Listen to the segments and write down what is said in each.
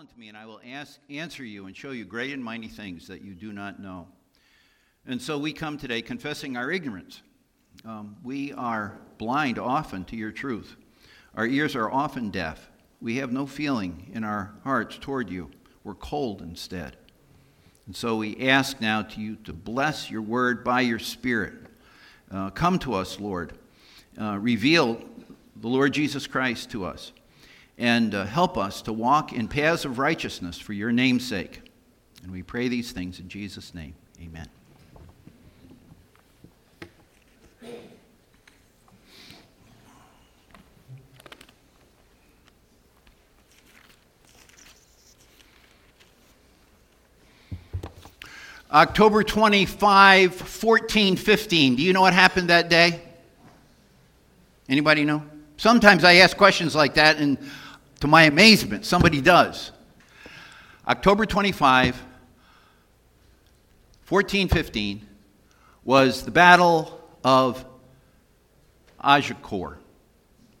unto me, and I will ask, answer you and show you great and mighty things that you do not know. And so we come today confessing our ignorance. Um, we are blind often to your truth. Our ears are often deaf. We have no feeling in our hearts toward you. We're cold instead. And so we ask now to you to bless your word by your Spirit. Uh, come to us, Lord. Uh, reveal the Lord Jesus Christ to us and uh, help us to walk in paths of righteousness for your name's sake. And we pray these things in Jesus' name. Amen. October 25, 1415. Do you know what happened that day? Anybody know? Sometimes I ask questions like that, and to my amazement, somebody does. October 25, 1415, was the Battle of Agincourt.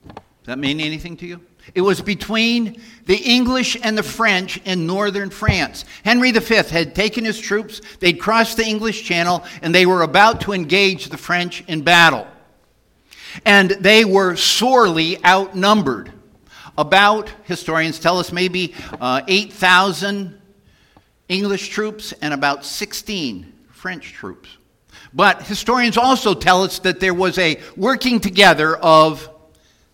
Does that mean anything to you? It was between the English and the French in northern France. Henry V had taken his troops, they'd crossed the English Channel, and they were about to engage the French in battle. And they were sorely outnumbered. About, historians tell us, maybe uh, 8,000 English troops and about 16 French troops. But historians also tell us that there was a working together of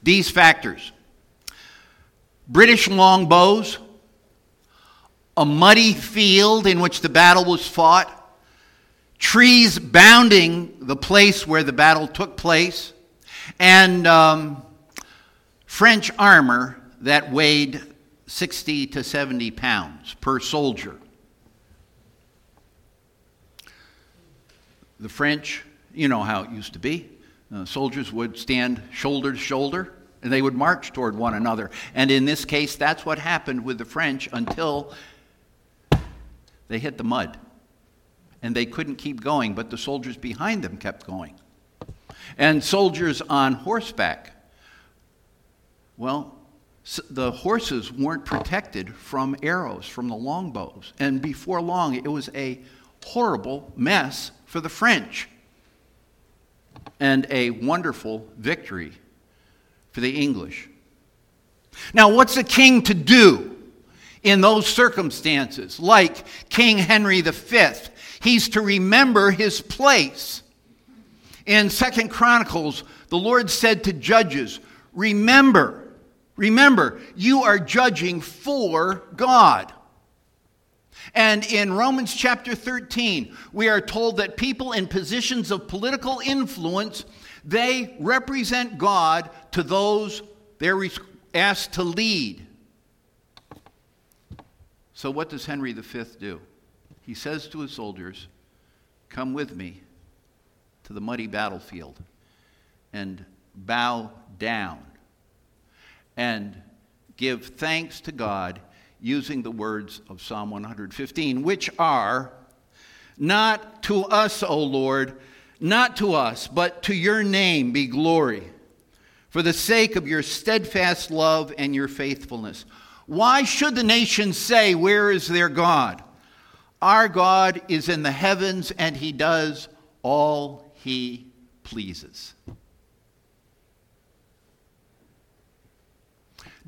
these factors British longbows, a muddy field in which the battle was fought, trees bounding the place where the battle took place, and um, French armor that weighed 60 to 70 pounds per soldier. The French, you know how it used to be. Uh, soldiers would stand shoulder to shoulder and they would march toward one another. And in this case, that's what happened with the French until they hit the mud. And they couldn't keep going, but the soldiers behind them kept going. And soldiers on horseback, well, the horses weren't protected from arrows, from the longbows. And before long, it was a horrible mess for the French and a wonderful victory for the English. Now, what's a king to do in those circumstances? Like King Henry V, he's to remember his place in Second Chronicles, the Lord said to judges, Remember, remember, you are judging for God. And in Romans chapter 13, we are told that people in positions of political influence, they represent God to those they're asked to lead. So what does Henry V do? He says to his soldiers, Come with me to the muddy battlefield and bow down and give thanks to God using the words of Psalm 115, which are, Not to us, O Lord, not to us, but to your name be glory, for the sake of your steadfast love and your faithfulness. Why should the nations say, Where is their God? Our God is in the heavens, and he does all he pleases.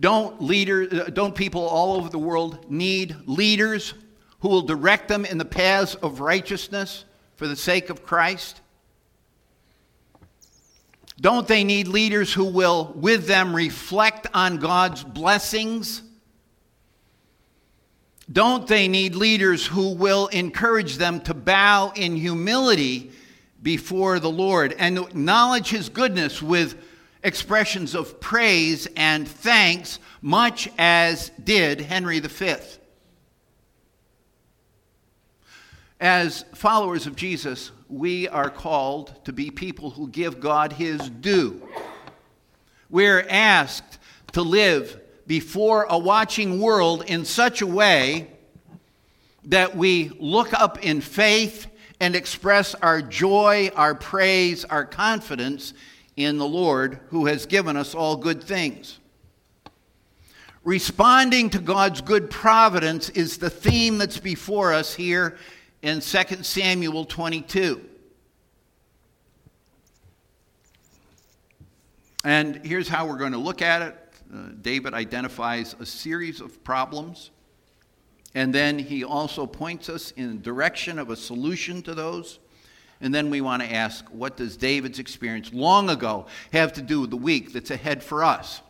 Don't, leader, uh, don't people all over the world need leaders who will direct them in the paths of righteousness for the sake of Christ? Don't they need leaders who will, with them, reflect on God's blessings? Don't they need leaders who will encourage them to bow in humility before the Lord and acknowledge his goodness with expressions of praise and thanks, much as did Henry V. As followers of Jesus, we are called to be people who give God his due. We're asked to live before a watching world in such a way that we look up in faith and express our joy, our praise, our confidence in the Lord who has given us all good things. Responding to God's good providence is the theme that's before us here in 2 Samuel 22. And here's how we're going to look at it. Uh, David identifies a series of problems, and then he also points us in the direction of a solution to those. And then we want to ask, what does David's experience long ago have to do with the week that's ahead for us?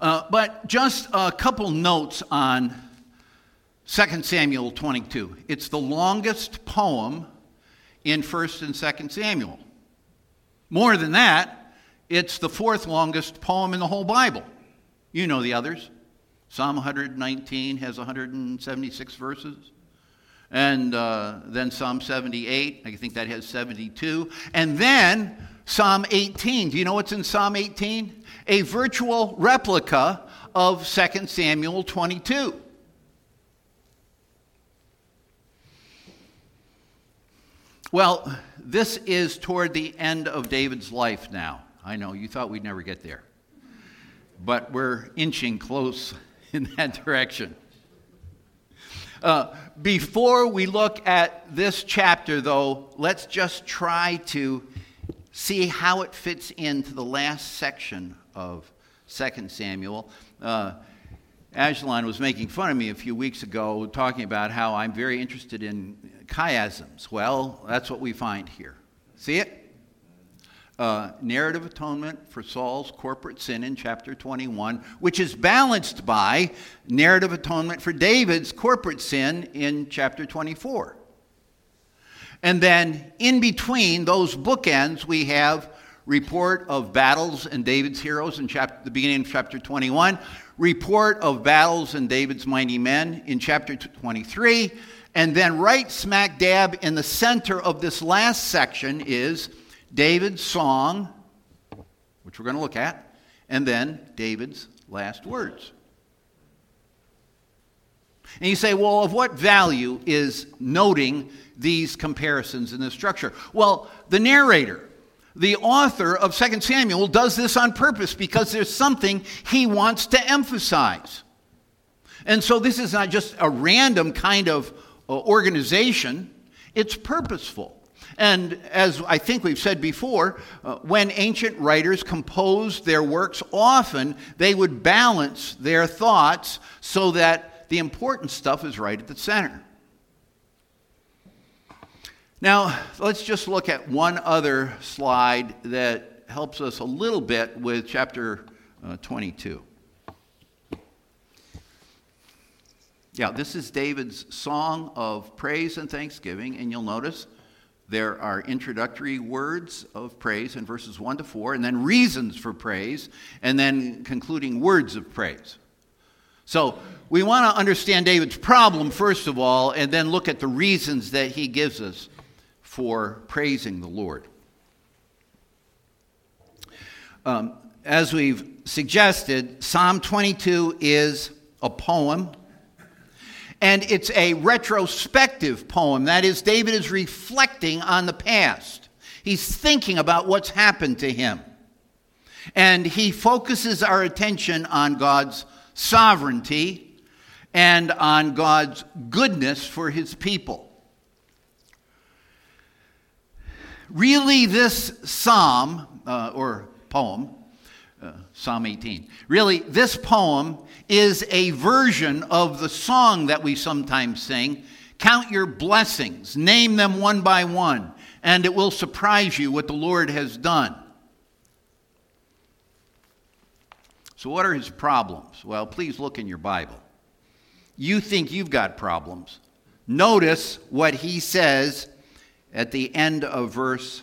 Uh, but just a couple notes on 2 Samuel 22. It's the longest poem in 1st and 2nd Samuel. More than that, it's the fourth longest poem in the whole Bible. You know the others. Psalm 119 has 176 verses. And uh, then Psalm 78, I think that has 72. And then Psalm 18. Do you know what's in Psalm 18? A virtual replica of 2 Samuel 22. Well, this is toward the end of David's life now. I know you thought we'd never get there, but we're inching close in that direction. Uh, before we look at this chapter, though, let's just try to see how it fits into the last section of 2 Samuel. Uh, was making fun of me a few weeks ago, talking about how I'm very interested in chiasms. Well, that's what we find here. See it? Uh, narrative atonement for Saul's corporate sin in chapter 21, which is balanced by narrative atonement for David's corporate sin in chapter 24. And then in between those bookends, we have report of battles and David's heroes in chapter, the beginning of chapter 21, report of battles and David's mighty men in chapter 23, and then, right smack dab in the center of this last section is David's song, which we're going to look at, and then David's last words. And you say, well, of what value is noting these comparisons in this structure? Well, the narrator, the author of 2 Samuel, does this on purpose because there's something he wants to emphasize. And so this is not just a random kind of uh, organization, it's purposeful. And as I think we've said before, uh, when ancient writers composed their works, often they would balance their thoughts so that the important stuff is right at the center. Now, let's just look at one other slide that helps us a little bit with chapter uh, 22. Yeah, this is David's song of praise and thanksgiving, and you'll notice there are introductory words of praise in verses 1 to 4, and then reasons for praise, and then concluding words of praise. So we want to understand David's problem, first of all, and then look at the reasons that he gives us for praising the Lord. Um, as we've suggested, Psalm 22 is a poem and it's a retrospective poem. That is, David is reflecting on the past. He's thinking about what's happened to him. And he focuses our attention on God's sovereignty and on God's goodness for his people. Really, this psalm, uh, or poem, uh, Psalm 18. Really, this poem is a version of the song that we sometimes sing Count your blessings, name them one by one, and it will surprise you what the Lord has done. So, what are his problems? Well, please look in your Bible. You think you've got problems. Notice what he says at the end of verse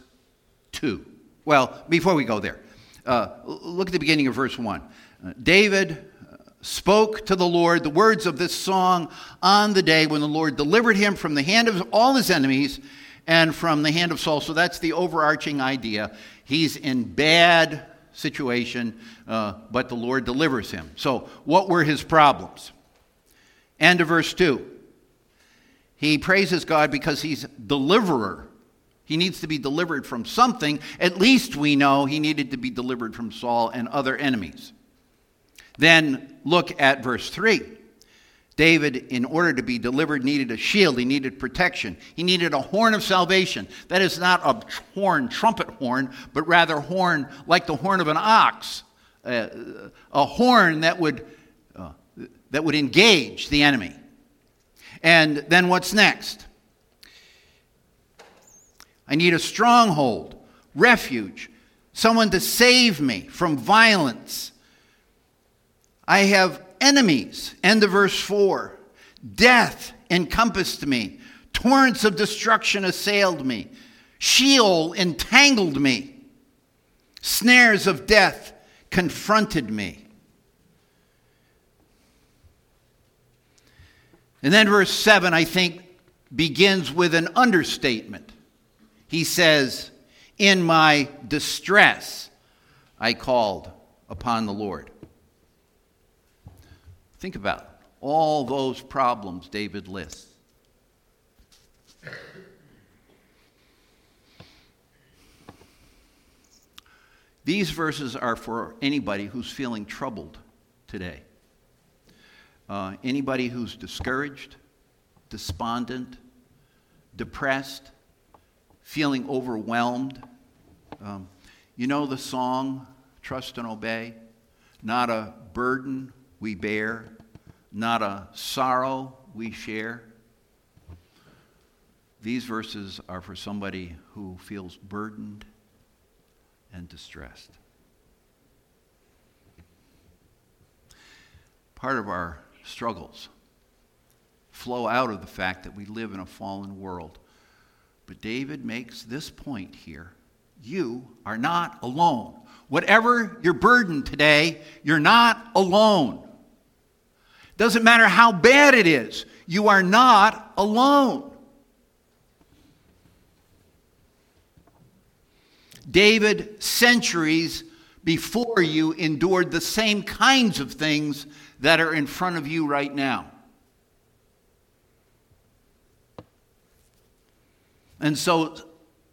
2. Well, before we go there, uh, look at the beginning of verse 1. Uh, David uh, spoke to the Lord the words of this song on the day when the Lord delivered him from the hand of all his enemies and from the hand of Saul. So that's the overarching idea. He's in bad situation, uh, but the Lord delivers him. So what were his problems? End of verse 2. He praises God because he's deliverer He needs to be delivered from something. At least we know he needed to be delivered from Saul and other enemies. Then look at verse 3. David, in order to be delivered, needed a shield. He needed protection. He needed a horn of salvation. That is not a horn, trumpet horn, but rather horn like the horn of an ox, uh, a horn that would, uh, that would engage the enemy. And then what's next? I need a stronghold, refuge, someone to save me from violence. I have enemies. End of verse 4. Death encompassed me, torrents of destruction assailed me, Sheol entangled me, snares of death confronted me. And then verse 7, I think, begins with an understatement. He says, In my distress, I called upon the Lord. Think about all those problems David lists. These verses are for anybody who's feeling troubled today. Uh, anybody who's discouraged, despondent, depressed, feeling overwhelmed. Um, you know the song, Trust and Obey? Not a burden we bear, not a sorrow we share. These verses are for somebody who feels burdened and distressed. Part of our struggles flow out of the fact that we live in a fallen world but David makes this point here you are not alone. Whatever your burden today, you're not alone. Doesn't matter how bad it is, you are not alone. David, centuries before you, endured the same kinds of things that are in front of you right now. And so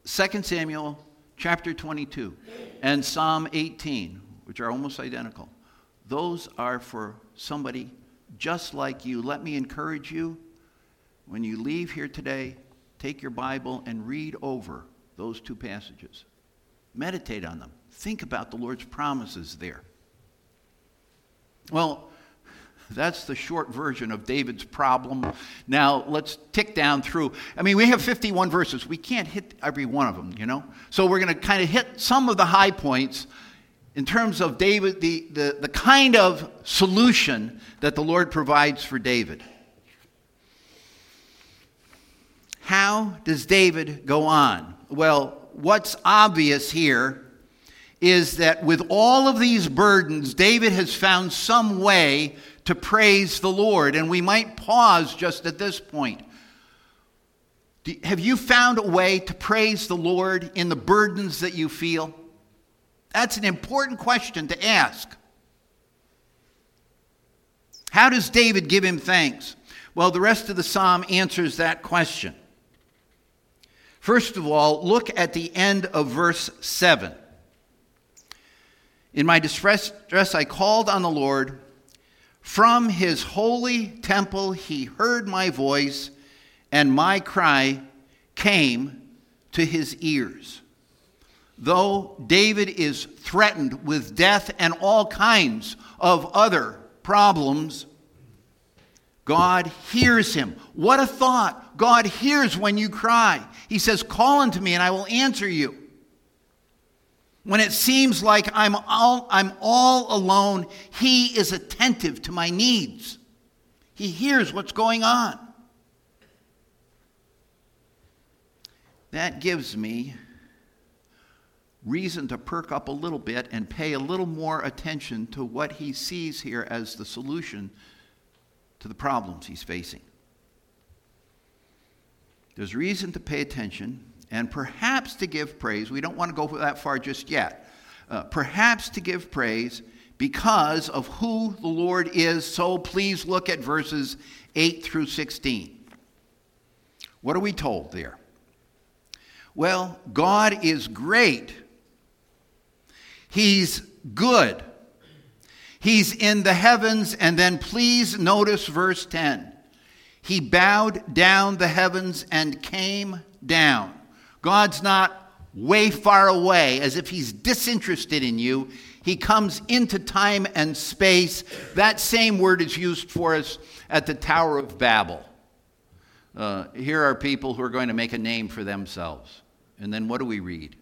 2 Samuel chapter 22 and Psalm 18, which are almost identical, those are for somebody just like you. Let me encourage you when you leave here today, take your Bible and read over those two passages. Meditate on them. Think about the Lord's promises there. Well, that's the short version of David's problem. Now, let's tick down through. I mean, we have 51 verses. We can't hit every one of them, you know? So we're going to kind of hit some of the high points in terms of David, the, the, the kind of solution that the Lord provides for David. How does David go on? Well, what's obvious here is that with all of these burdens, David has found some way to praise the Lord. And we might pause just at this point. Have you found a way to praise the Lord in the burdens that you feel? That's an important question to ask. How does David give him thanks? Well, the rest of the psalm answers that question. First of all, look at the end of verse 7. In my distress, I called on the Lord. From his holy temple he heard my voice, and my cry came to his ears. Though David is threatened with death and all kinds of other problems, God hears him. What a thought! God hears when you cry. He says, Call unto me, and I will answer you. When it seems like I'm all, I'm all alone, He is attentive to my needs. He hears what's going on. That gives me reason to perk up a little bit and pay a little more attention to what he sees here as the solution to the problems he's facing. There's reason to pay attention and perhaps to give praise. We don't want to go that far just yet. Uh, perhaps to give praise because of who the Lord is. So please look at verses 8 through 16. What are we told there? Well, God is great. He's good. He's in the heavens, and then please notice verse 10. He bowed down the heavens and came down. God's not way far away, as if he's disinterested in you. He comes into time and space. That same word is used for us at the Tower of Babel. Uh, here are people who are going to make a name for themselves. And then what do we read?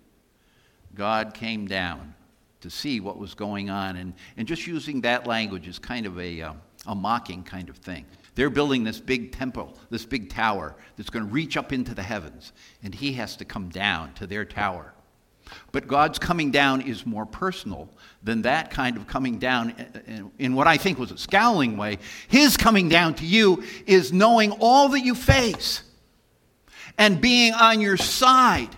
God came down to see what was going on. And, and just using that language is kind of a, uh, a mocking kind of thing. They're building this big temple, this big tower that's going to reach up into the heavens, and he has to come down to their tower. But God's coming down is more personal than that kind of coming down eh, eh, in what I think was a scowling way. His coming down to you is knowing all that you face and being on your side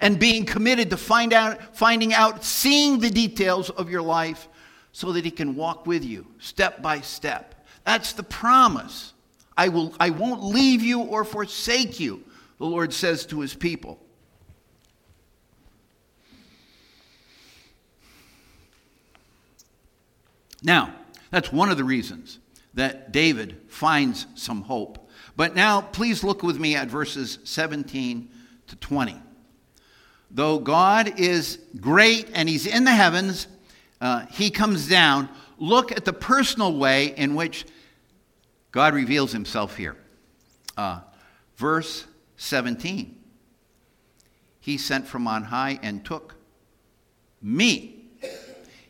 and being committed to find out, finding out, seeing the details of your life so that he can walk with you step by step that's the promise. I, will, I won't leave you or forsake you, the Lord says to his people. Now, that's one of the reasons that David finds some hope. But now, please look with me at verses 17 to 20. Though God is great and he's in the heavens, uh, he comes down look at the personal way in which God reveals himself here. Uh, verse 17 He sent from on high and took me.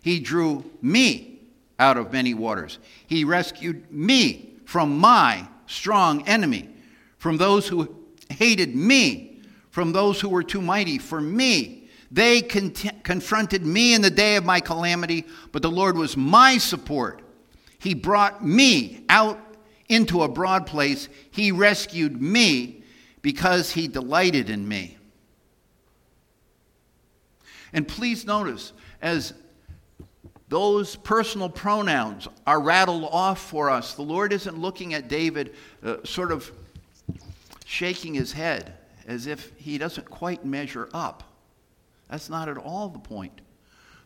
He drew me out of many waters. He rescued me from my strong enemy, from those who hated me, from those who were too mighty for me. They con- confronted me in the day of my calamity, but the Lord was my support. He brought me out into a broad place. He rescued me because he delighted in me. And please notice, as those personal pronouns are rattled off for us, the Lord isn't looking at David uh, sort of shaking his head as if he doesn't quite measure up. That's not at all the point.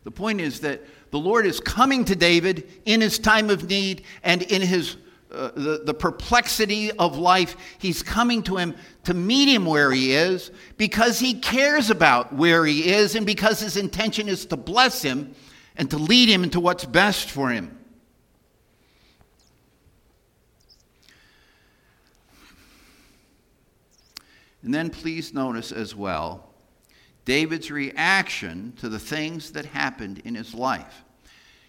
The point is that the Lord is coming to David in his time of need and in his uh, the, the perplexity of life. He's coming to him to meet him where he is because he cares about where he is and because his intention is to bless him and to lead him into what's best for him. And then please notice as well David's reaction to the things that happened in his life.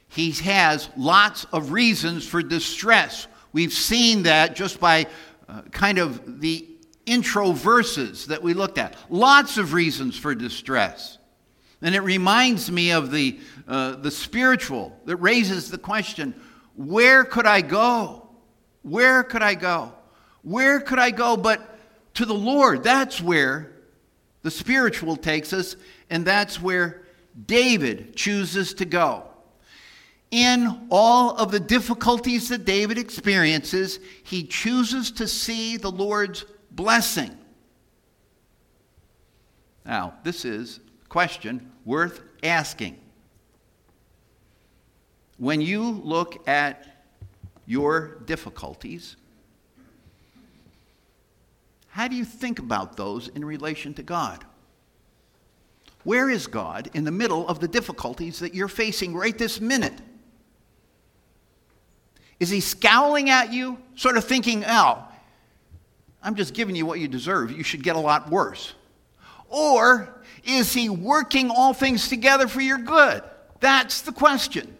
He has lots of reasons for distress. We've seen that just by uh, kind of the intro verses that we looked at. Lots of reasons for distress. And it reminds me of the, uh, the spiritual that raises the question where could I go? Where could I go? Where could I go but to the Lord? That's where the spiritual takes us, and that's where David chooses to go. In all of the difficulties that David experiences, he chooses to see the Lord's blessing. Now, this is a question worth asking. When you look at your difficulties, how do you think about those in relation to God? Where is God in the middle of the difficulties that you're facing right this minute? Is he scowling at you, sort of thinking, oh, I'm just giving you what you deserve. You should get a lot worse. Or is he working all things together for your good? That's the question.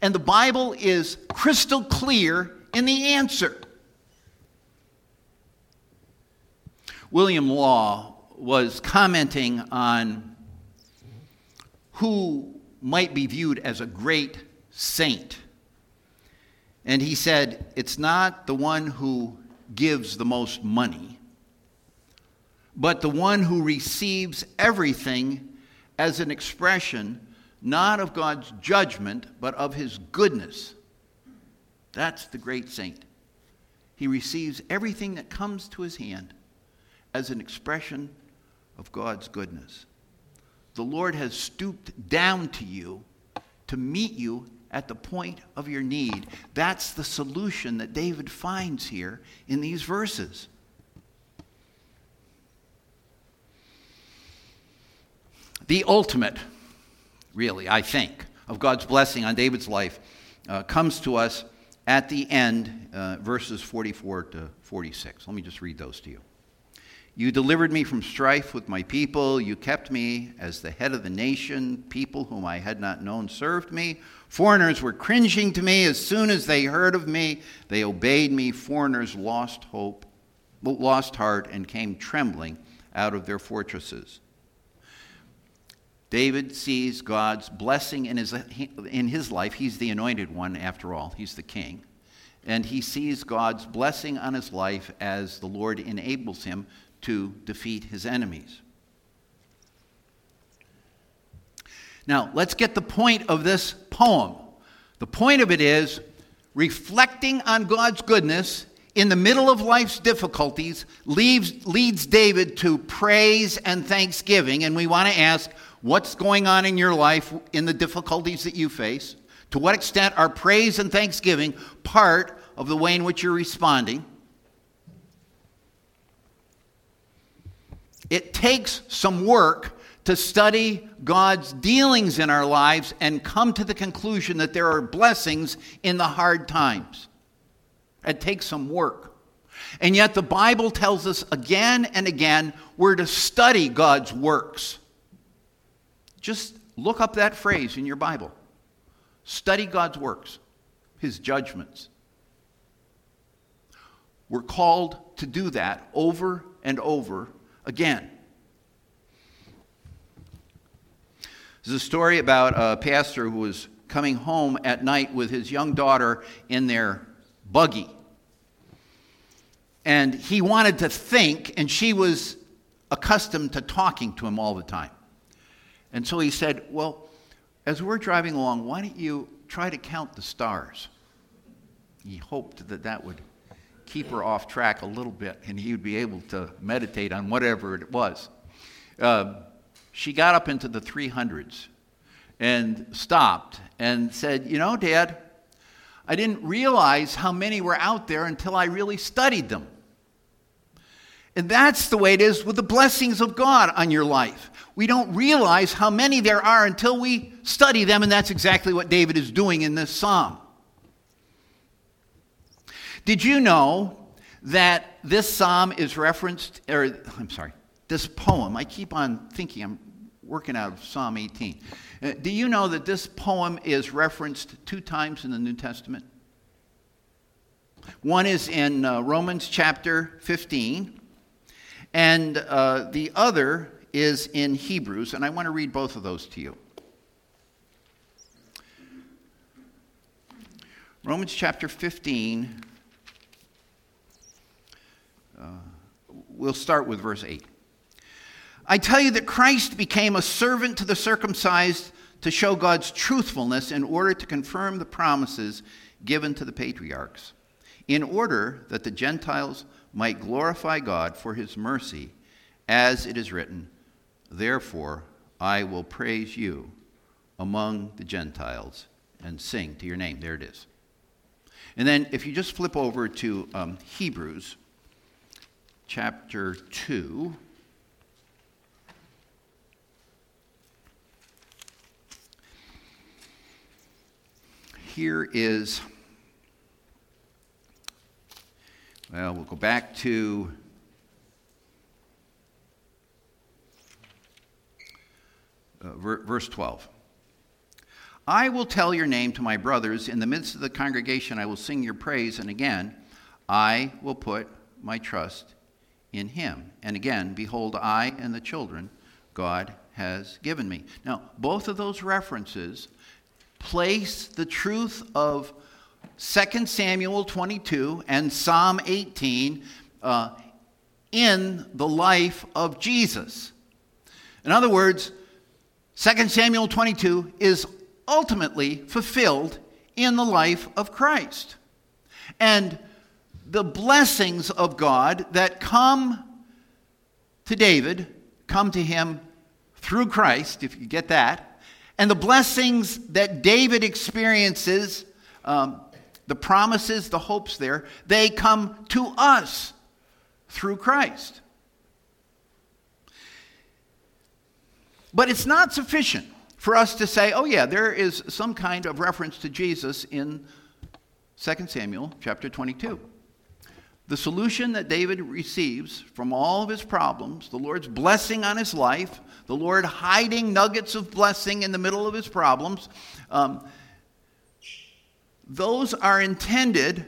And the Bible is crystal clear in the answer. William Law was commenting on who might be viewed as a great saint. And he said, It's not the one who gives the most money, but the one who receives everything as an expression not of God's judgment, but of his goodness. That's the great saint. He receives everything that comes to his hand as an expression of God's goodness. The Lord has stooped down to you to meet you at the point of your need. That's the solution that David finds here in these verses. The ultimate, really, I think, of God's blessing on David's life uh, comes to us at the end, uh, verses 44 to 46. Let me just read those to you. You delivered me from strife with my people. You kept me as the head of the nation. People whom I had not known served me. Foreigners were cringing to me as soon as they heard of me. They obeyed me. Foreigners lost hope, lost heart, and came trembling out of their fortresses. David sees God's blessing in his, in his life. He's the anointed one, after all, he's the king. And he sees God's blessing on his life as the Lord enables him to defeat his enemies. Now, let's get the point of this poem. The point of it is reflecting on God's goodness in the middle of life's difficulties leaves, leads David to praise and thanksgiving. And we want to ask what's going on in your life in the difficulties that you face? To what extent are praise and thanksgiving part of the way in which you're responding? It takes some work to study God's dealings in our lives and come to the conclusion that there are blessings in the hard times. It takes some work. And yet, the Bible tells us again and again we're to study God's works. Just look up that phrase in your Bible study God's works, His judgments. We're called to do that over and over again. There's a story about a pastor who was coming home at night with his young daughter in their buggy. And he wanted to think, and she was accustomed to talking to him all the time. And so he said, Well, as we're driving along, why don't you try to count the stars? He hoped that that would keep her off track a little bit and he would be able to meditate on whatever it was. Uh, she got up into the 300s and stopped and said, You know, Dad, I didn't realize how many were out there until I really studied them. And that's the way it is with the blessings of God on your life. We don't realize how many there are until we study them, and that's exactly what David is doing in this psalm. Did you know that this psalm is referenced, or I'm sorry, this poem, I keep on thinking I'm working out of Psalm 18. Uh, do you know that this poem is referenced two times in the New Testament? One is in uh, Romans chapter 15, and uh, the other is in Hebrews, and I want to read both of those to you. Romans chapter 15, we'll start with verse 8. I tell you that Christ became a servant to the circumcised to show God's truthfulness in order to confirm the promises given to the patriarchs, in order that the Gentiles might glorify God for his mercy, as it is written, Therefore I will praise you among the Gentiles and sing to your name. There it is. And then if you just flip over to um, Hebrews chapter 2. Here is, well, we'll go back to uh, verse 12. I will tell your name to my brothers. In the midst of the congregation, I will sing your praise. And again, I will put my trust in him. And again, behold, I and the children God has given me. Now, both of those references place the truth of 2 Samuel 22 and Psalm 18 uh, in the life of Jesus. In other words, 2 Samuel 22 is ultimately fulfilled in the life of Christ. And the blessings of God that come to David come to him through Christ, if you get that. And the blessings that David experiences, um, the promises, the hopes there, they come to us through Christ. But it's not sufficient for us to say, oh, yeah, there is some kind of reference to Jesus in 2 Samuel chapter 22. The solution that David receives from all of his problems, the Lord's blessing on his life, the Lord hiding nuggets of blessing in the middle of his problems, um, those are intended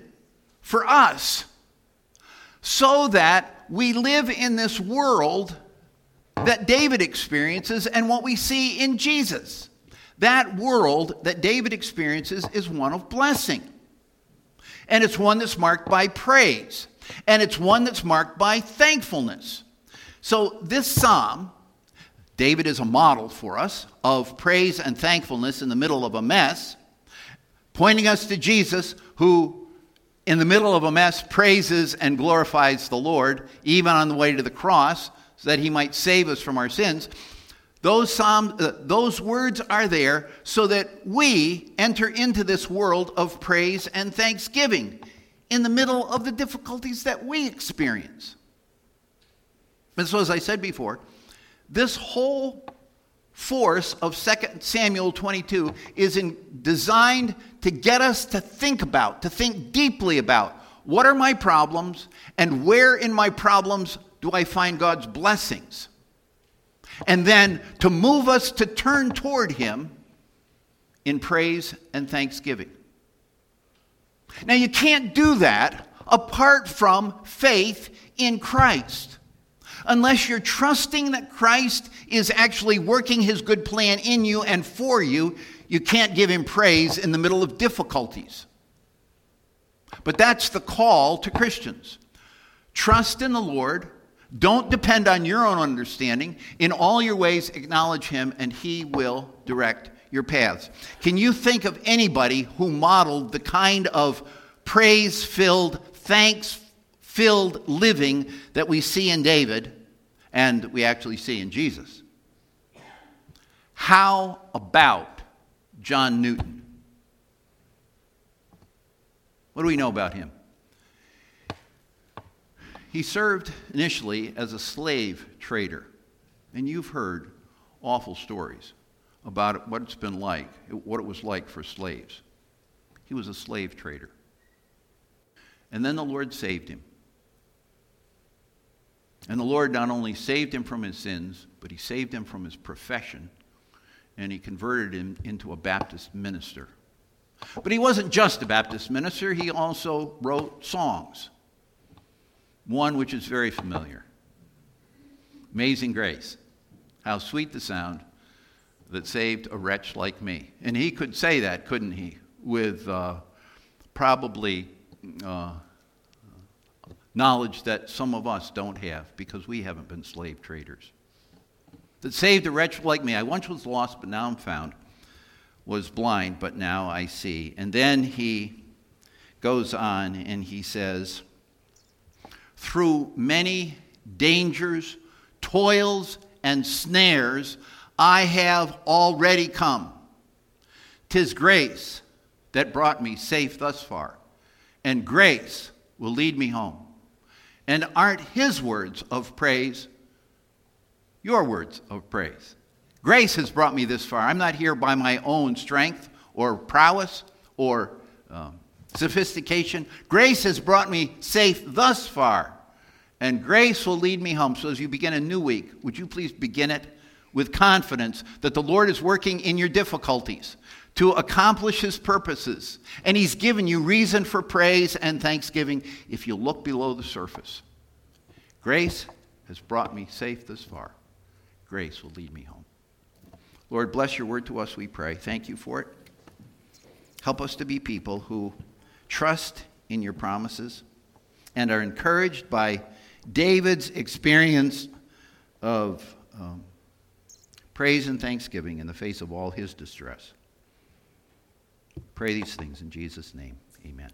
for us so that we live in this world that David experiences and what we see in Jesus. That world that David experiences is one of blessing. And it's one that's marked by praise. And it's one that's marked by thankfulness. So, this psalm, David is a model for us of praise and thankfulness in the middle of a mess, pointing us to Jesus, who, in the middle of a mess, praises and glorifies the Lord, even on the way to the cross, so that he might save us from our sins. Those, psalm, uh, those words are there so that we enter into this world of praise and thanksgiving in the middle of the difficulties that we experience. And so, as I said before, this whole force of 2 Samuel 22 is in, designed to get us to think about, to think deeply about what are my problems and where in my problems do I find God's blessings? And then to move us to turn toward Him in praise and thanksgiving. Now, you can't do that apart from faith in Christ. Unless you're trusting that Christ is actually working his good plan in you and for you, you can't give him praise in the middle of difficulties. But that's the call to Christians. Trust in the Lord don't depend on your own understanding. In all your ways, acknowledge Him, and He will direct your paths. Can you think of anybody who modeled the kind of praise filled, thanks filled living that we see in David and we actually see in Jesus? How about John Newton? What do we know about him? He served initially as a slave trader. And you've heard awful stories about what it's been like, what it was like for slaves. He was a slave trader. And then the Lord saved him. And the Lord not only saved him from his sins, but he saved him from his profession, and he converted him into a Baptist minister. But he wasn't just a Baptist minister, he also wrote songs one which is very familiar Amazing Grace. How sweet the sound that saved a wretch like me. And he could say that, couldn't he? With uh, probably uh, knowledge that some of us don't have because we haven't been slave traders. That saved a wretch like me. I once was lost, but now I'm found. Was blind, but now I see. And then he goes on and he says, through many dangers, toils, and snares, I have already come. Tis grace that brought me safe thus far, and grace will lead me home. And aren't his words of praise your words of praise? Grace has brought me this far. I'm not here by my own strength or prowess or um, sophistication. Grace has brought me safe thus far, and grace will lead me home. So as you begin a new week, would you please begin it with confidence that the Lord is working in your difficulties to accomplish his purposes, and he's given you reason for praise and thanksgiving if you look below the surface. Grace has brought me safe this far. Grace will lead me home. Lord, bless your word to us, we pray. Thank you for it. Help us to be people who trust in your promises and are encouraged by David's experience of um, praise and thanksgiving in the face of all his distress. Pray these things in Jesus' name. Amen.